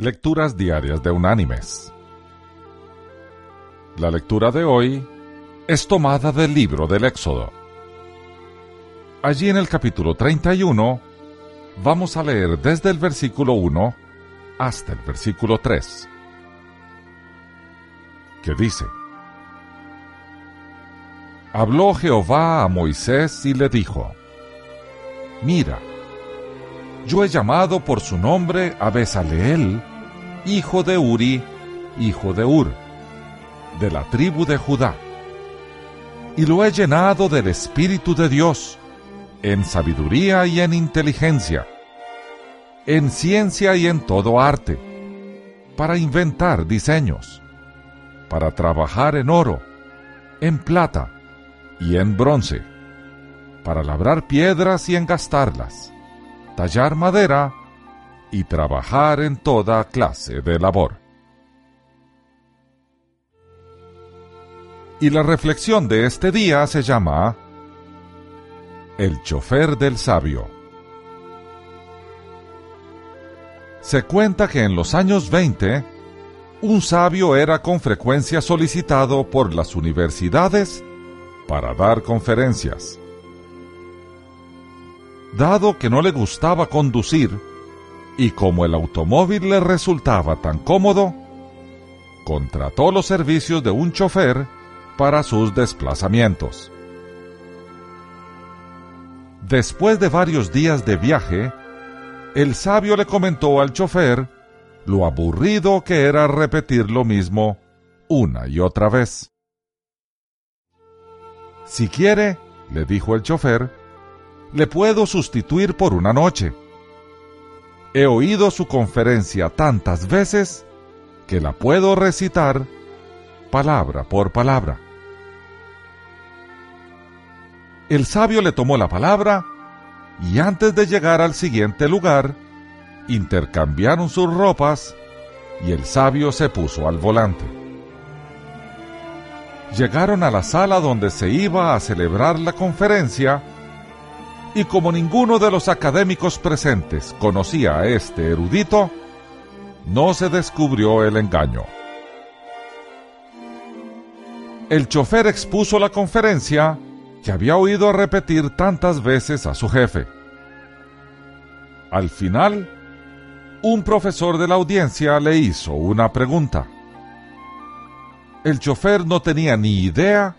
Lecturas Diarias de Unánimes. La lectura de hoy es tomada del libro del Éxodo. Allí en el capítulo 31 vamos a leer desde el versículo 1 hasta el versículo 3, que dice, Habló Jehová a Moisés y le dijo, Mira, yo he llamado por su nombre a Besaleel, hijo de Uri, hijo de Ur, de la tribu de Judá. Y lo he llenado del Espíritu de Dios, en sabiduría y en inteligencia, en ciencia y en todo arte, para inventar diseños, para trabajar en oro, en plata y en bronce, para labrar piedras y engastarlas tallar madera y trabajar en toda clase de labor. Y la reflexión de este día se llama El chofer del sabio. Se cuenta que en los años 20, un sabio era con frecuencia solicitado por las universidades para dar conferencias dado que no le gustaba conducir y como el automóvil le resultaba tan cómodo, contrató los servicios de un chofer para sus desplazamientos. Después de varios días de viaje, el sabio le comentó al chofer lo aburrido que era repetir lo mismo una y otra vez. Si quiere, le dijo el chofer, le puedo sustituir por una noche. He oído su conferencia tantas veces que la puedo recitar palabra por palabra. El sabio le tomó la palabra y antes de llegar al siguiente lugar, intercambiaron sus ropas y el sabio se puso al volante. Llegaron a la sala donde se iba a celebrar la conferencia y como ninguno de los académicos presentes conocía a este erudito, no se descubrió el engaño. El chofer expuso la conferencia que había oído repetir tantas veces a su jefe. Al final, un profesor de la audiencia le hizo una pregunta. El chofer no tenía ni idea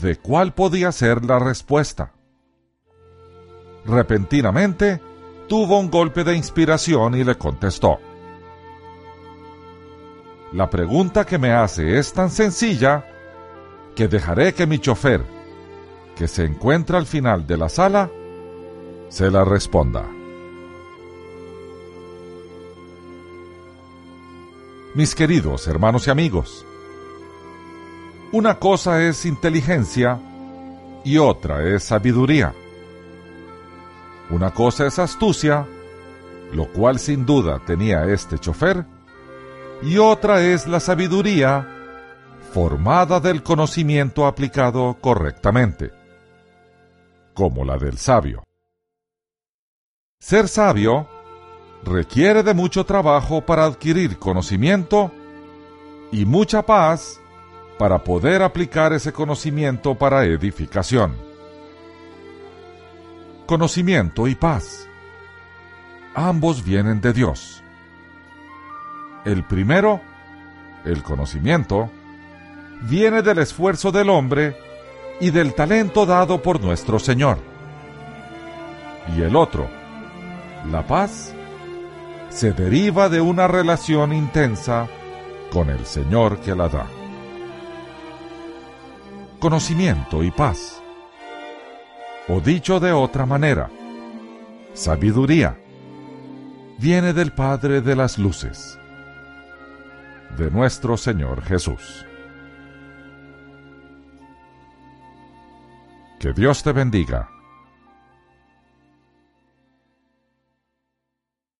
de cuál podía ser la respuesta repentinamente tuvo un golpe de inspiración y le contestó. La pregunta que me hace es tan sencilla que dejaré que mi chofer, que se encuentra al final de la sala, se la responda. Mis queridos hermanos y amigos, una cosa es inteligencia y otra es sabiduría. Una cosa es astucia, lo cual sin duda tenía este chofer, y otra es la sabiduría formada del conocimiento aplicado correctamente, como la del sabio. Ser sabio requiere de mucho trabajo para adquirir conocimiento y mucha paz para poder aplicar ese conocimiento para edificación conocimiento y paz. Ambos vienen de Dios. El primero, el conocimiento, viene del esfuerzo del hombre y del talento dado por nuestro Señor. Y el otro, la paz, se deriva de una relación intensa con el Señor que la da. Conocimiento y paz o dicho de otra manera, sabiduría viene del Padre de las Luces, de nuestro Señor Jesús. Que Dios te bendiga